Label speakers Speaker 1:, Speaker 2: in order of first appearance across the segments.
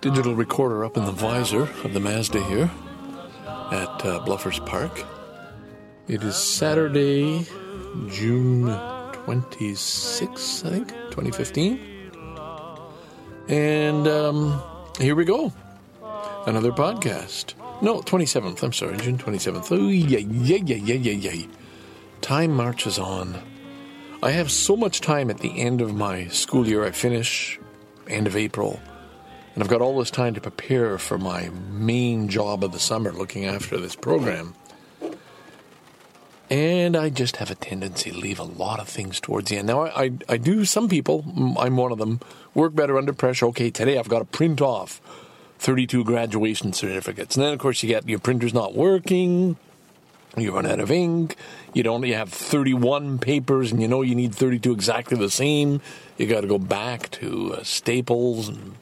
Speaker 1: digital recorder up in the visor of the Mazda here at uh, Bluffers Park. It is Saturday, June 26th, I think, 2015. And um, here we go. Another podcast. No, 27th. I'm sorry, June 27th. Oh, yeah, yeah, yeah, yeah, yeah, yeah. Time marches on. I have so much time at the end of my school year. I finish end of April. And I've got all this time to prepare for my main job of the summer, looking after this program. And I just have a tendency to leave a lot of things towards the end. Now, I, I, I do, some people, I'm one of them, work better under pressure. Okay, today I've got to print off 32 graduation certificates. And then, of course, you get your printer's not working, you run out of ink, you don't you have 31 papers and you know you need 32 exactly the same you got to go back to uh, staples and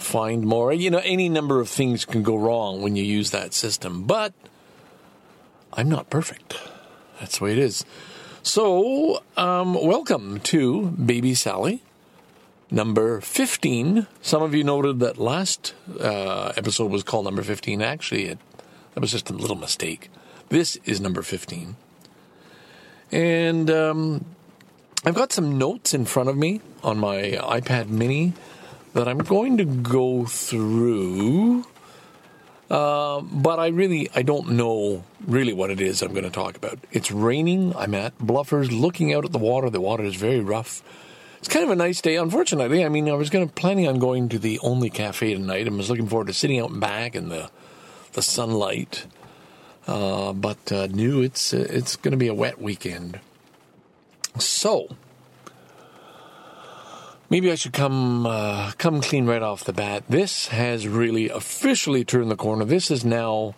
Speaker 1: find more. You know any number of things can go wrong when you use that system but i'm not perfect. That's the way it is. So um, welcome to baby sally number 15 some of you noted that last uh, episode was called number 15 actually it, that was just a little mistake. This is number 15 and um, I've got some notes in front of me on my iPad mini that I'm going to go through. Uh, but I really, I don't know really what it is I'm going to talk about. It's raining. I'm at Bluffers looking out at the water. The water is very rough. It's kind of a nice day. Unfortunately, I mean, I was going to planning on going to the only cafe tonight and was looking forward to sitting out back in the the sunlight. Uh, but uh, new, it's it's going to be a wet weekend. So maybe I should come uh, come clean right off the bat. This has really officially turned the corner. This is now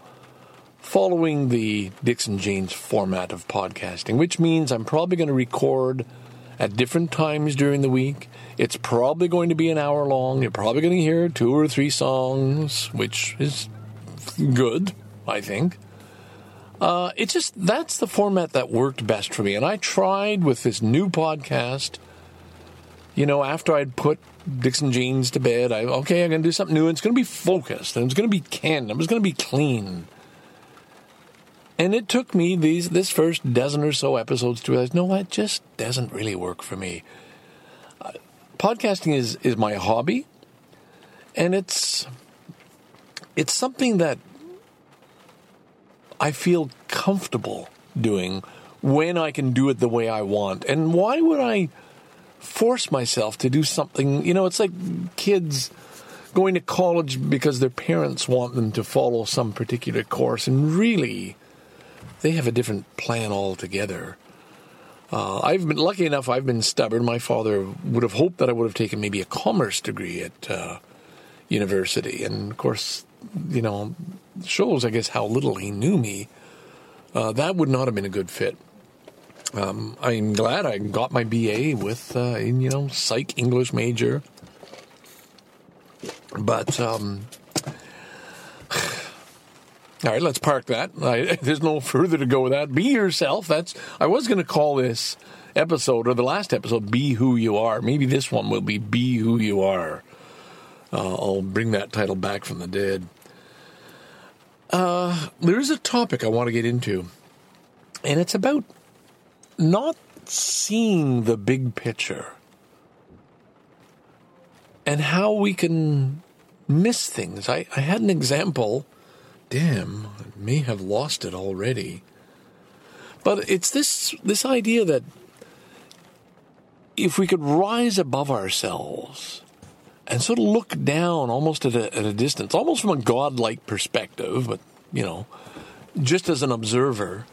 Speaker 1: following the Dixon Janes format of podcasting, which means I'm probably going to record at different times during the week. It's probably going to be an hour long. You're probably going to hear two or three songs, which is good, I think. Uh, it just that's the format that worked best for me, and I tried with this new podcast. You know, after I'd put Dixon Jeans to bed, I okay, I'm gonna do something new. And it's gonna be focused, and it's gonna be candid. It's gonna be clean. And it took me these this first dozen or so episodes to realize, no, that just doesn't really work for me. Uh, podcasting is is my hobby, and it's it's something that I feel comfortable doing when I can do it the way I want. And why would I force myself to do something? You know, it's like kids going to college because their parents want them to follow some particular course, and really, they have a different plan altogether. Uh, I've been lucky enough. I've been stubborn. My father would have hoped that I would have taken maybe a commerce degree at uh, university, and of course, you know, shows, I guess, how little he knew me. Uh, that would not have been a good fit. Um, I'm glad I got my BA with, uh, you know, psych English major. But, um, all right, let's park that. I, there's no further to go with that. Be yourself. That's, I was going to call this episode or the last episode, Be Who You Are. Maybe this one will be Be Who You Are. Uh, I'll bring that title back from the dead. Uh, there is a topic I want to get into, and it's about not seeing the big picture and how we can miss things. I, I had an example. Damn, I may have lost it already. But it's this this idea that if we could rise above ourselves and sort of look down almost at a, at a distance, almost from a godlike perspective, but, you know, just as an observer,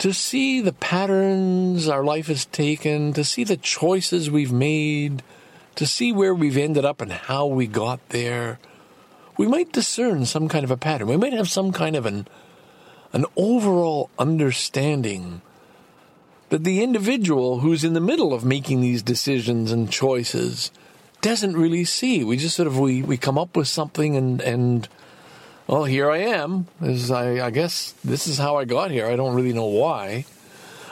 Speaker 1: to see the patterns our life has taken, to see the choices we've made, to see where we've ended up and how we got there, we might discern some kind of a pattern. We might have some kind of an, an overall understanding that the individual who's in the middle of making these decisions and choices doesn't really see. We just sort of we, we come up with something and and well, here I am. As I, I guess this is how I got here. I don't really know why.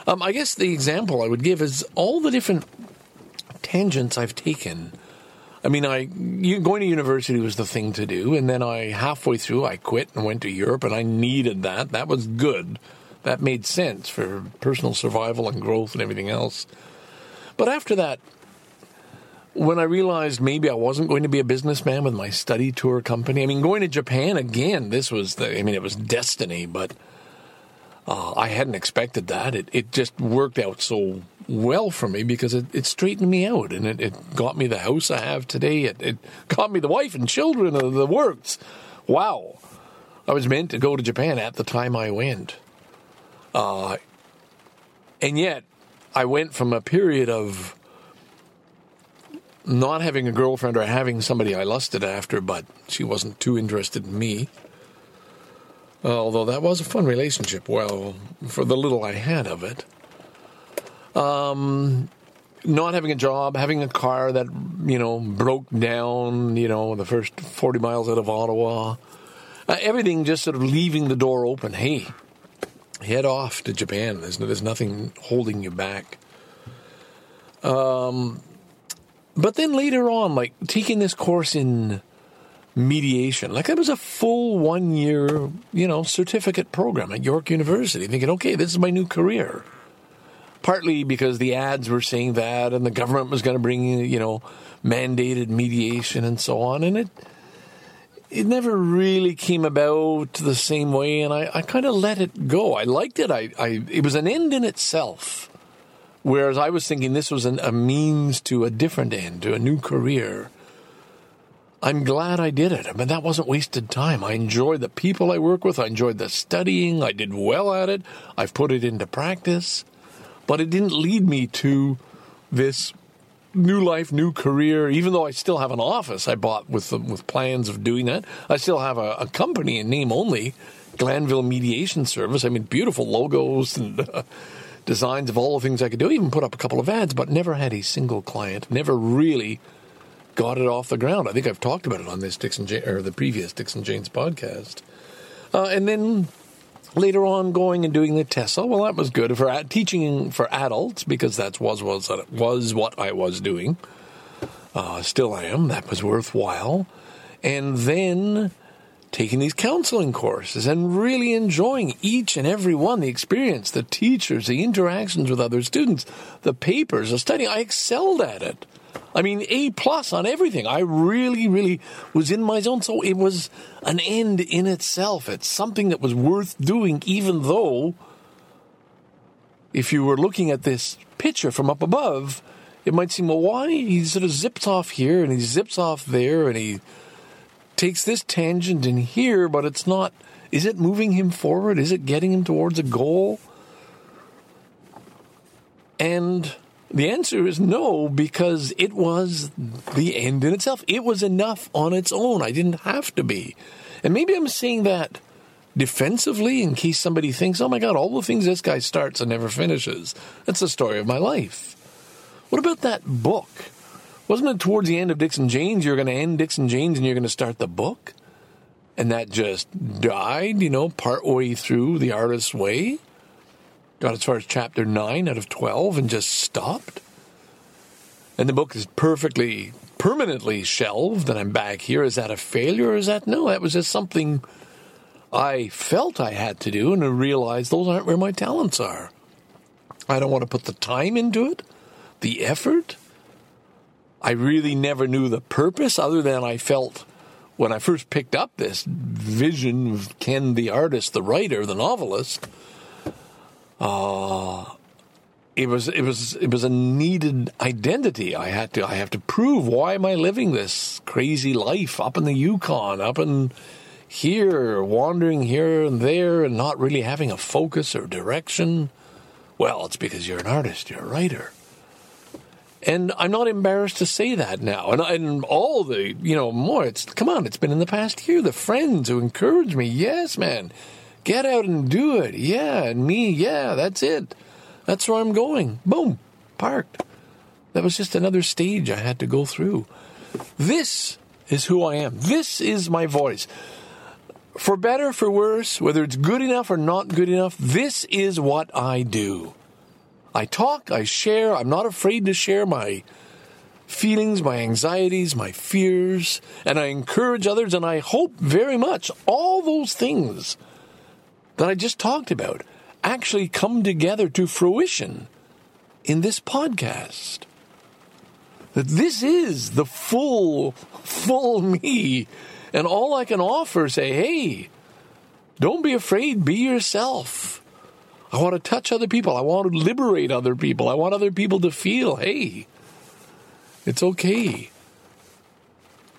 Speaker 1: Um, I guess the example I would give is all the different tangents I've taken. I mean, I going to university was the thing to do, and then I halfway through I quit and went to Europe, and I needed that. That was good. That made sense for personal survival and growth and everything else. But after that, when I realized maybe I wasn't going to be a businessman with my study tour company, I mean, going to Japan again, this was the, I mean, it was destiny, but uh, I hadn't expected that. It, it just worked out so well for me because it, it straightened me out and it, it got me the house I have today. It, it got me the wife and children of the works. Wow. I was meant to go to Japan at the time I went. Uh, and yet, I went from a period of not having a girlfriend or having somebody I lusted after, but she wasn't too interested in me. Although that was a fun relationship, well, for the little I had of it. Um, not having a job, having a car that, you know, broke down, you know, the first 40 miles out of Ottawa. Uh, everything just sort of leaving the door open. Hey, head off to Japan. There's, there's nothing holding you back. Um, but then later on, like taking this course in mediation, like it was a full one year, you know, certificate program at York University, thinking, okay, this is my new career. Partly because the ads were saying that, and the government was going to bring, you know, mandated mediation and so on, and it it never really came about the same way, and I, I kind of let it go. I liked it. I, I it was an end in itself. Whereas I was thinking this was an, a means to a different end, to a new career. I'm glad I did it. I mean, that wasn't wasted time. I enjoyed the people I work with. I enjoyed the studying. I did well at it. I've put it into practice. But it didn't lead me to this new life, new career. Even though I still have an office I bought with with plans of doing that, I still have a, a company in name only, Glanville Mediation Service. I mean, beautiful logos and uh, designs of all the things I could do. Even put up a couple of ads, but never had a single client. Never really got it off the ground. I think I've talked about it on this Dixon or the previous Dixon Janes podcast. Uh, and then later on going and doing the TESOL. Well, that was good for ad- teaching for adults because that was was was what I was doing. Uh, still I am. That was worthwhile. And then taking these counseling courses and really enjoying each and every one, the experience, the teachers, the interactions with other students, the papers, the study. I excelled at it. I mean, A plus on everything. I really, really was in my zone. So it was an end in itself. It's something that was worth doing, even though if you were looking at this picture from up above, it might seem, well, why? He sort of zips off here and he zips off there and he takes this tangent in here, but it's not. Is it moving him forward? Is it getting him towards a goal? And the answer is no, because it was the end in itself. It was enough on its own. I didn't have to be. And maybe I'm saying that defensively in case somebody thinks, oh my God, all the things this guy starts and never finishes. That's the story of my life. What about that book? Wasn't it towards the end of Dixon Janes you're going to end Dixon Janes and you're going to start the book? And that just died, you know, part way through The Artist's Way? got as far as chapter 9 out of 12 and just stopped. And the book is perfectly, permanently shelved, and I'm back here. Is that a failure or is that no? That was just something I felt I had to do and I realized those aren't where my talents are. I don't want to put the time into it, the effort. I really never knew the purpose other than I felt when I first picked up this vision of Ken the artist, the writer, the novelist uh, it was it was it was a needed identity. I had to I have to prove why am I living this crazy life up in the Yukon, up in here, wandering here and there, and not really having a focus or direction. Well, it's because you're an artist, you're a writer. And I'm not embarrassed to say that now. And, and all the, you know, more, it's, come on, it's been in the past year. The friends who encouraged me, yes, man, Get out and do it. Yeah, and me, yeah, that's it. That's where I'm going. Boom, parked. That was just another stage I had to go through. This is who I am. This is my voice. For better, for worse, whether it's good enough or not good enough, this is what I do. I talk, I share, I'm not afraid to share my feelings, my anxieties, my fears, and I encourage others, and I hope very much all those things that I just talked about actually come together to fruition in this podcast. That this is the full, full me, and all I can offer say, hey, don't be afraid, be yourself. I want to touch other people. I want to liberate other people. I want other people to feel, hey, it's okay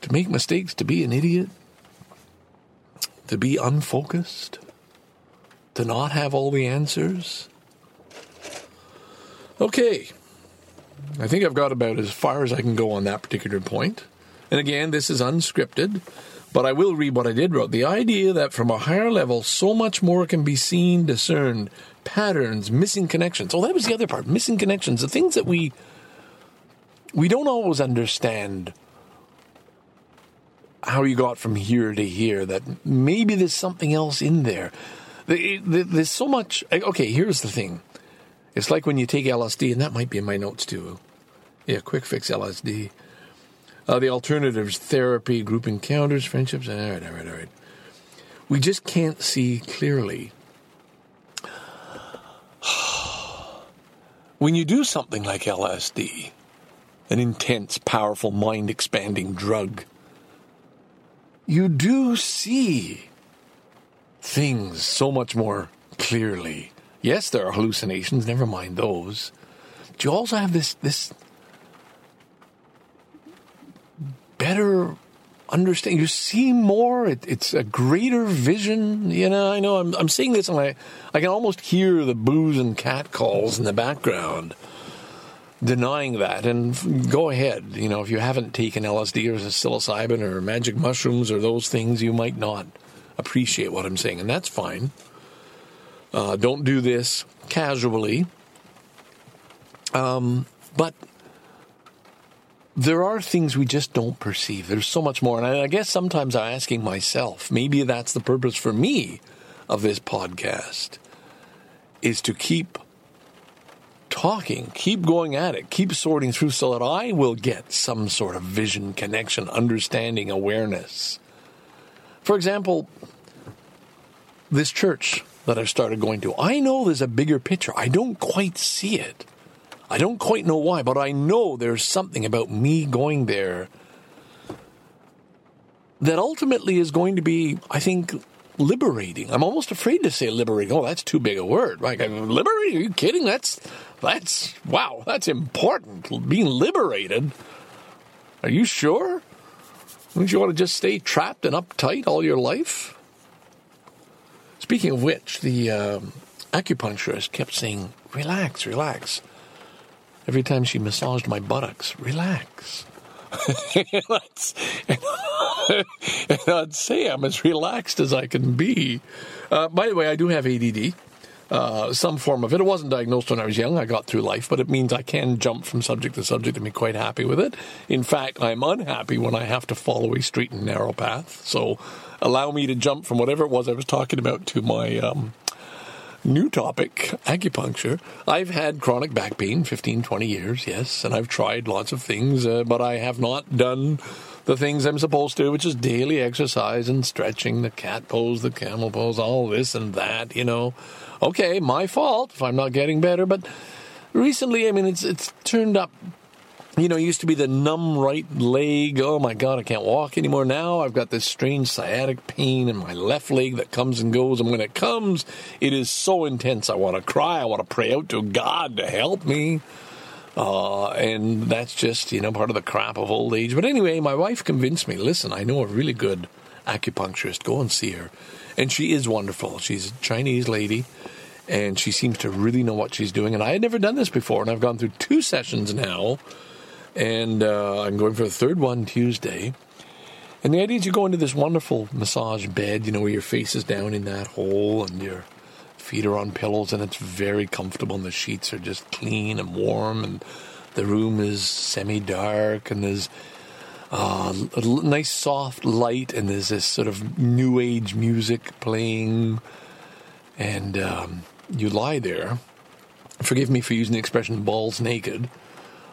Speaker 1: to make mistakes, to be an idiot, to be unfocused, to not have all the answers. Okay, I think I've got about as far as I can go on that particular point. And again, this is unscripted, but I will read what I did wrote. The idea that from a higher level, so much more can be seen, discerned, patterns, missing connections. Oh, that was the other part missing connections, the things that we we don't always understand how you got from here to here, that maybe there's something else in there. There's so much. Okay, here's the thing. It's like when you take LSD, and that might be in my notes too. Yeah, quick fix LSD. Uh, the alternatives, therapy, group encounters, friendships. All right, all right, all right. We just can't see clearly. when you do something like LSD, an intense, powerful, mind expanding drug, you do see things so much more clearly. Yes, there are hallucinations, never mind those. But you also have this this better understand. You see more. It, it's a greater vision. You know, I know I'm, I'm seeing this and I, I can almost hear the booze and cat calls in the background denying that. And go ahead. You know, if you haven't taken LSD or psilocybin or magic mushrooms or those things, you might not appreciate what I'm saying, and that's fine. Uh, don't do this casually. Um, but there are things we just don't perceive. There's so much more. And I, guess sometimes I'm asking myself, maybe that's the purpose for me of this podcast, is to keep talking, keep going at it, keep sorting through so that I will get some sort of vision, connection, understanding, awareness. For example, this church that I've started going to, I know there's a bigger picture. I don't quite see it. I don't quite know why, but I know there's something about me going there that ultimately is going to be, I think, liberating. I'm almost afraid to say liberating. Oh, that's too big a word. Like liberating? Are you kidding? That's that's wow. That's important. Being liberated. Are you sure? Don't you want to just stay trapped and uptight all your life? Speaking of which, the um, acupuncturist kept saying, "Relax, relax." Every time she massaged my buttocks, relax. and I'd say I'm as relaxed as I can be. Uh, by the way, I do have ADD. Uh, some form of it. It wasn't diagnosed when I was young. I got through life, but it means I can jump from subject to subject and be quite happy with it. In fact, I'm unhappy when I have to follow a straight and narrow path. So allow me to jump from whatever it was I was talking about to my um, new topic acupuncture. I've had chronic back pain 15, 20 years, yes, and I've tried lots of things, uh, but I have not done the things I'm supposed to, which is daily exercise and stretching, the cat pose, the camel pose, all this and that, you know okay, my fault if I'm not getting better. But recently, I mean, it's it's turned up. You know, used to be the numb right leg. Oh my God, I can't walk anymore. Now I've got this strange sciatic pain in my left leg that comes and goes. And when it comes, it is so intense. I want to cry. I want to pray out to God to help me. Uh, and that's just, you know, part of the crap of old age. But anyway, my wife convinced me listen, I know a really good acupuncturist. Go and see her. And she is wonderful. She's a Chinese lady and she seems to really know what she's doing. And I had never done this before, and I've gone through two sessions now, and uh, I'm going for the third one Tuesday. And the idea is you go into this wonderful massage bed, you know, where your face is down in that hole and your feet are on pillows, and it's very comfortable, and the sheets are just clean and warm, and the room is semi dark, and there's uh, a nice soft light, and there's this sort of new age music playing. And um, you lie there. Forgive me for using the expression balls naked.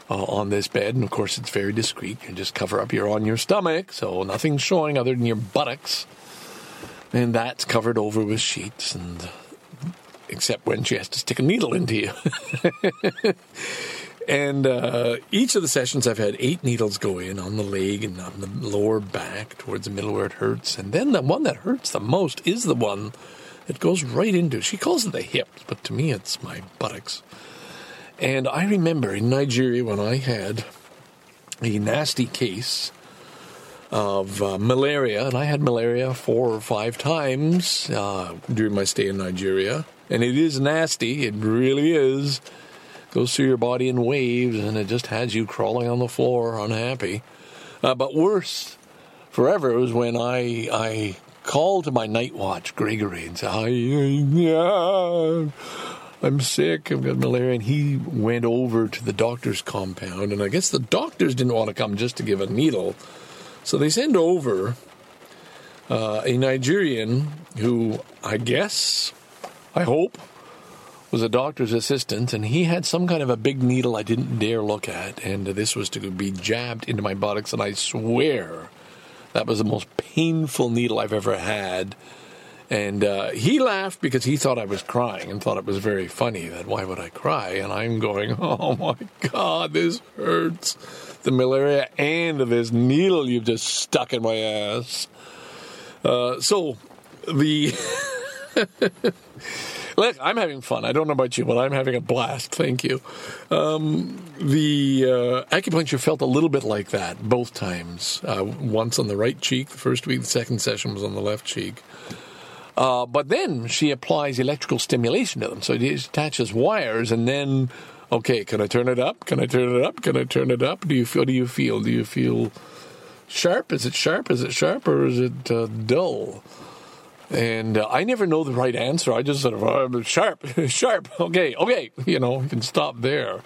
Speaker 1: Uh, on this bed, and of course it's very discreet. You just cover up. You're on your stomach, so nothing's showing other than your buttocks, and that's covered over with sheets, and except when she has to stick a needle into you. and uh, each of the sessions, I've had eight needles go in on the leg and on the lower back towards the middle where it hurts, and then the one that hurts the most is the one that goes right into. She calls it the hips, but to me it's my buttocks. And I remember in Nigeria when I had a nasty case of uh, malaria, and I had malaria four or five times uh, during my stay in Nigeria. And it is nasty, it really is. Goes through your body in waves, and it just has you crawling on the floor, unhappy. Uh, but worse, forever, was when I I called to my night watch, Gregory, and said, yeah, I'm sick, I've got malaria. And he went over to the doctor's compound, and I guess the doctors didn't want to come just to give a needle. So they send over uh, a Nigerian who I guess, I hope, was a doctor's assistant, and he had some kind of a big needle I didn't dare look at, and this was to be jabbed into my buttocks, and I swear that was the most painful needle I've ever had. And uh, he laughed because he thought I was crying and thought it was very funny that why would I cry? And I'm going, oh my God, this hurts. The malaria and this needle you've just stuck in my ass. Uh, so the. Look, I'm having fun. I don't know about you, but I'm having a blast. Thank you. Um, the uh, acupuncture felt a little bit like that both times. Uh, once on the right cheek, the first week, the second session was on the left cheek. Uh, but then she applies electrical stimulation to them. So she attaches wires and then, okay, can I turn it up? Can I turn it up? Can I turn it up? Do you feel? Do you feel? Do you feel sharp? Is it sharp? Is it sharp or is it uh, dull? And uh, I never know the right answer. I just sort of uh, sharp, sharp. Okay, okay. You know, you can stop there.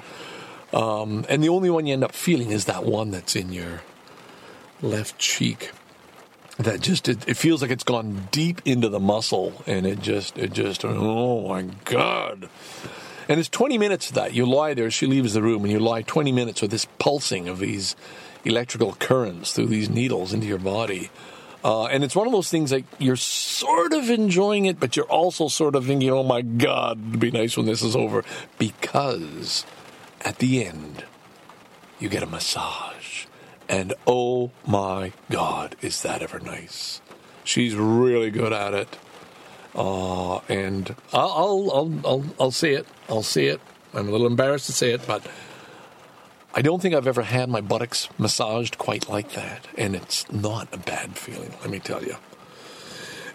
Speaker 1: Um, and the only one you end up feeling is that one that's in your left cheek that just it, it, feels like it's gone deep into the muscle and it just it just oh my god. And it's 20 minutes of that. You lie there she leaves the room and you lie 20 minutes with this pulsing of these electrical currents through these needles into your body. Uh, and it's one of those things like you're sort of enjoying it but you're also sort of thinking oh my god it'd be nice when this is over. Because at the end you get a massage and oh my God, is that ever nice? She's really good at it. Uh, and I'll, I'll, I'll, I'll, I'll say it. I'll see it. I'm a little embarrassed to say it, but I don't think I've ever had my buttocks massaged quite like that. And it's not a bad feeling, let me tell you.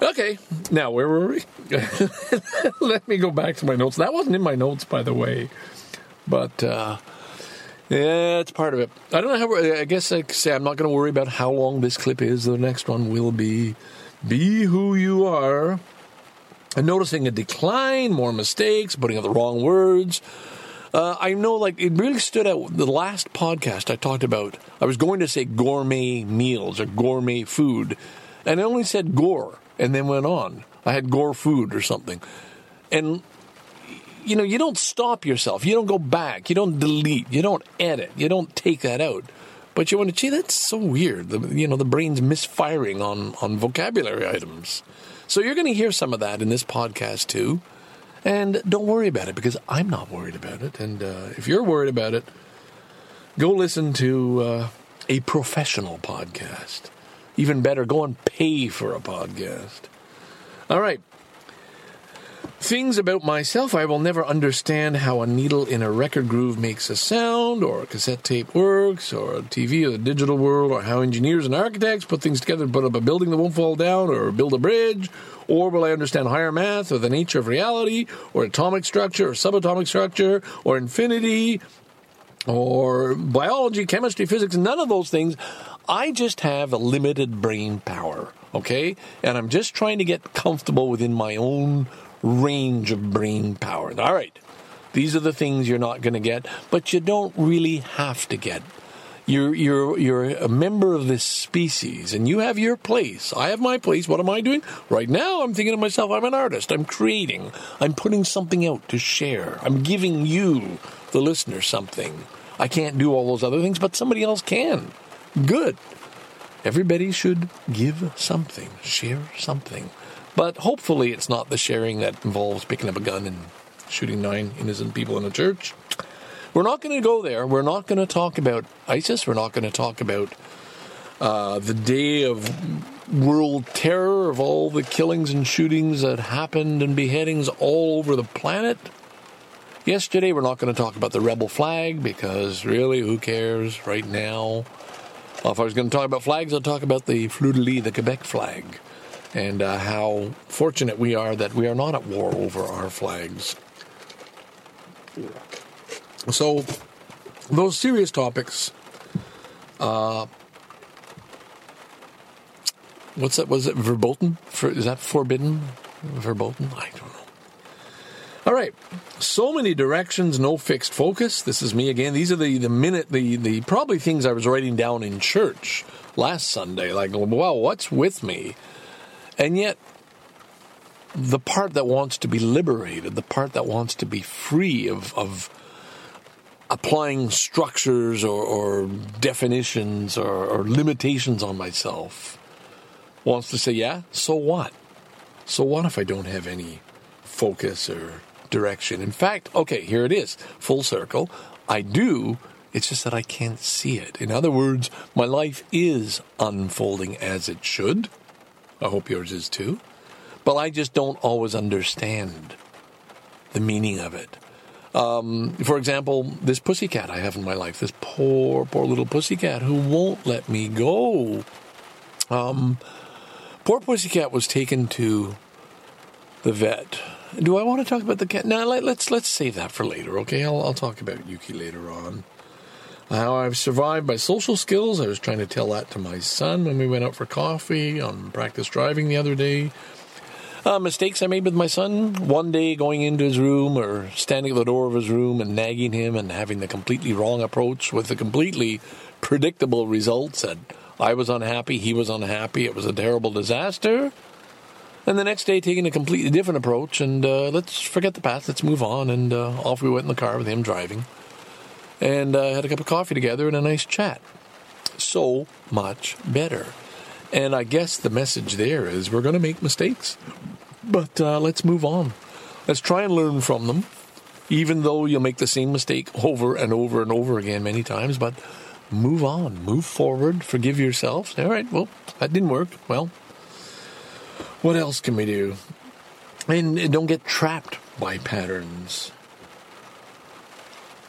Speaker 1: Okay, now where were we? let me go back to my notes. That wasn't in my notes, by the way. But uh, yeah, it's part of it. I don't know how. I guess I say I'm not going to worry about how long this clip is. The next one will be "Be Who You Are." I'm noticing a decline, more mistakes, putting out the wrong words. Uh, I know, like, it really stood out. The last podcast I talked about, I was going to say gourmet meals or gourmet food, and I only said gore, and then went on. I had gore food or something. And you know, you don't stop yourself. You don't go back. You don't delete. You don't edit. You don't take that out. But you want to, gee, that's so weird. The, you know, the brain's misfiring on, on vocabulary items. So you're going to hear some of that in this podcast too. And don't worry about it because I'm not worried about it. And uh, if you're worried about it, go listen to uh, a professional podcast. Even better, go and pay for a podcast. All right. Things about myself I will never understand how a needle in a record groove makes a sound, or a cassette tape works, or a TV or the digital world, or how engineers and architects put things together to put up a building that won't fall down, or build a bridge, or will I understand higher math, or the nature of reality, or atomic structure, or subatomic structure, or infinity, or biology, chemistry, physics, none of those things. I just have a limited brain power, okay? And I'm just trying to get comfortable within my own range of brain power. All right, these are the things you're not going to get, but you don't really have to get. You're, you're, you're a member of this species and you have your place. I have my place. What am I doing? Right now, I'm thinking to myself, I'm an artist. I'm creating. I'm putting something out to share. I'm giving you, the listener, something. I can't do all those other things, but somebody else can. Good. Everybody should give something, share something. But hopefully, it's not the sharing that involves picking up a gun and shooting nine innocent people in a church. We're not going to go there. We're not going to talk about ISIS. We're not going to talk about uh, the day of world terror of all the killings and shootings that happened and beheadings all over the planet. Yesterday, we're not going to talk about the rebel flag because really, who cares right now? Well, if I was going to talk about flags, I'd talk about the fleur de lis, the Quebec flag, and uh, how fortunate we are that we are not at war over our flags. So, those serious topics. Uh, what's that? Was it verboten? For, is that forbidden? Verboten? I don't know. All right. So many directions, no fixed focus. This is me again. These are the, the minute, the, the probably things I was writing down in church last Sunday. Like, well, what's with me? And yet, the part that wants to be liberated, the part that wants to be free of, of applying structures or, or definitions or, or limitations on myself, wants to say, yeah, so what? So what if I don't have any focus or direction. In fact, okay, here it is, full circle. I do, it's just that I can't see it. In other words, my life is unfolding as it should. I hope yours is too. But I just don't always understand the meaning of it. Um, for example, this pussycat I have in my life, this poor, poor little pussycat who won't let me go. Um, poor pussycat was taken to the vet do I want to talk about the cat? No, let, us let's save that for later. Okay, I'll I'll talk about Yuki later on. How I've survived my social skills. I was trying to tell that to my son when we went out for coffee on practice driving the other day. Uh, mistakes I made with my son. One day going into his room or standing at the door of his room and nagging him and having the completely wrong approach with the completely predictable results that I was unhappy, he was unhappy, it was a terrible disaster. And the next day, taking a completely different approach, and uh, let's forget the past, let's move on. And uh, off we went in the car with him driving, and uh, had a cup of coffee together and a nice chat. So much better. And I guess the message there is we're going to make mistakes, but uh, let's move on. Let's try and learn from them, even though you'll make the same mistake over and over and over again many times. But move on, move forward, forgive yourself. All right, well, that didn't work. Well, what else can we do? And don't get trapped by patterns.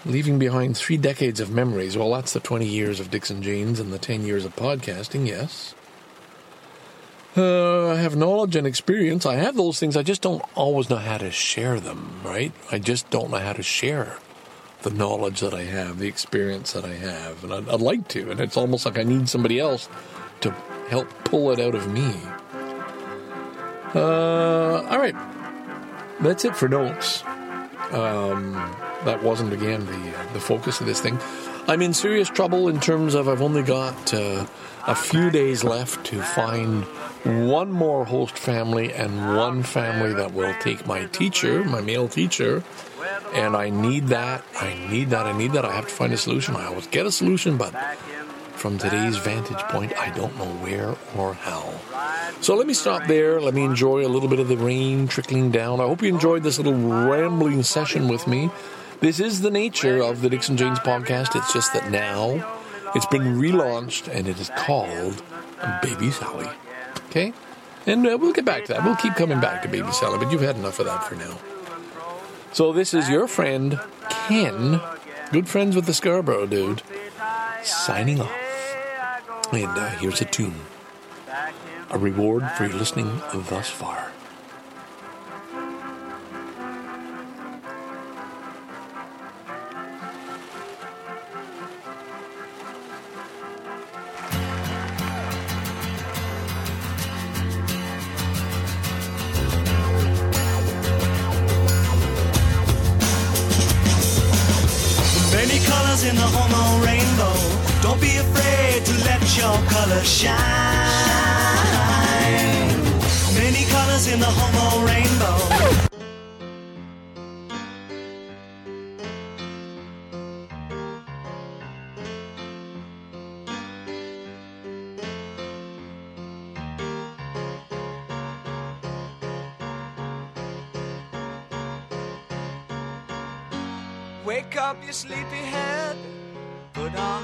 Speaker 1: Leaving behind three decades of memories. Well, that's the 20 years of Dixon Jeans and the 10 years of podcasting, yes. Uh, I have knowledge and experience. I have those things. I just don't always know how to share them, right? I just don't know how to share the knowledge that I have, the experience that I have. And I'd, I'd like to. And it's almost like I need somebody else to help pull it out of me. Uh, all right. That's it for notes. Um, that wasn't, again, the, uh, the focus of this thing. I'm in serious trouble in terms of I've only got uh, a few days left to find one more host family and one family that will take my teacher, my male teacher, and I need that. I need that. I need that. I have to find a solution. I always get a solution, but from today's vantage point, I don't know where or how. So let me stop there. Let me enjoy a little bit of the rain trickling down. I hope you enjoyed this little rambling session with me. This is the nature of the Dixon James podcast. It's just that now it's been relaunched and it is called Baby Sally. Okay? And uh, we'll get back to that. We'll keep coming back to Baby Sally, but you've had enough of that for now. So this is your friend, Ken, good friends with the Scarborough dude, signing off. And uh, here's a tune. A reward for your listening thus far.
Speaker 2: stars in the home rainbow. Don't be afraid to let your color shine. Many colors in the
Speaker 3: home up, you sleepy head.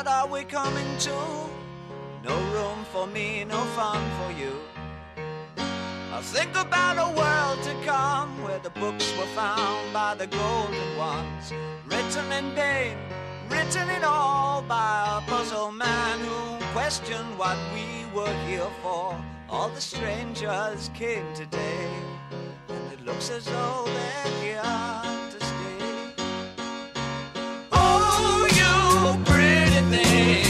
Speaker 3: What are we coming to? No room for me, no fun for you. I think about a world to come where the books were found by the golden ones, written in pain, written in all by a puzzle man who questioned what we were here for. All the strangers came today, and it looks as though they're here to stay. Oh, you pretty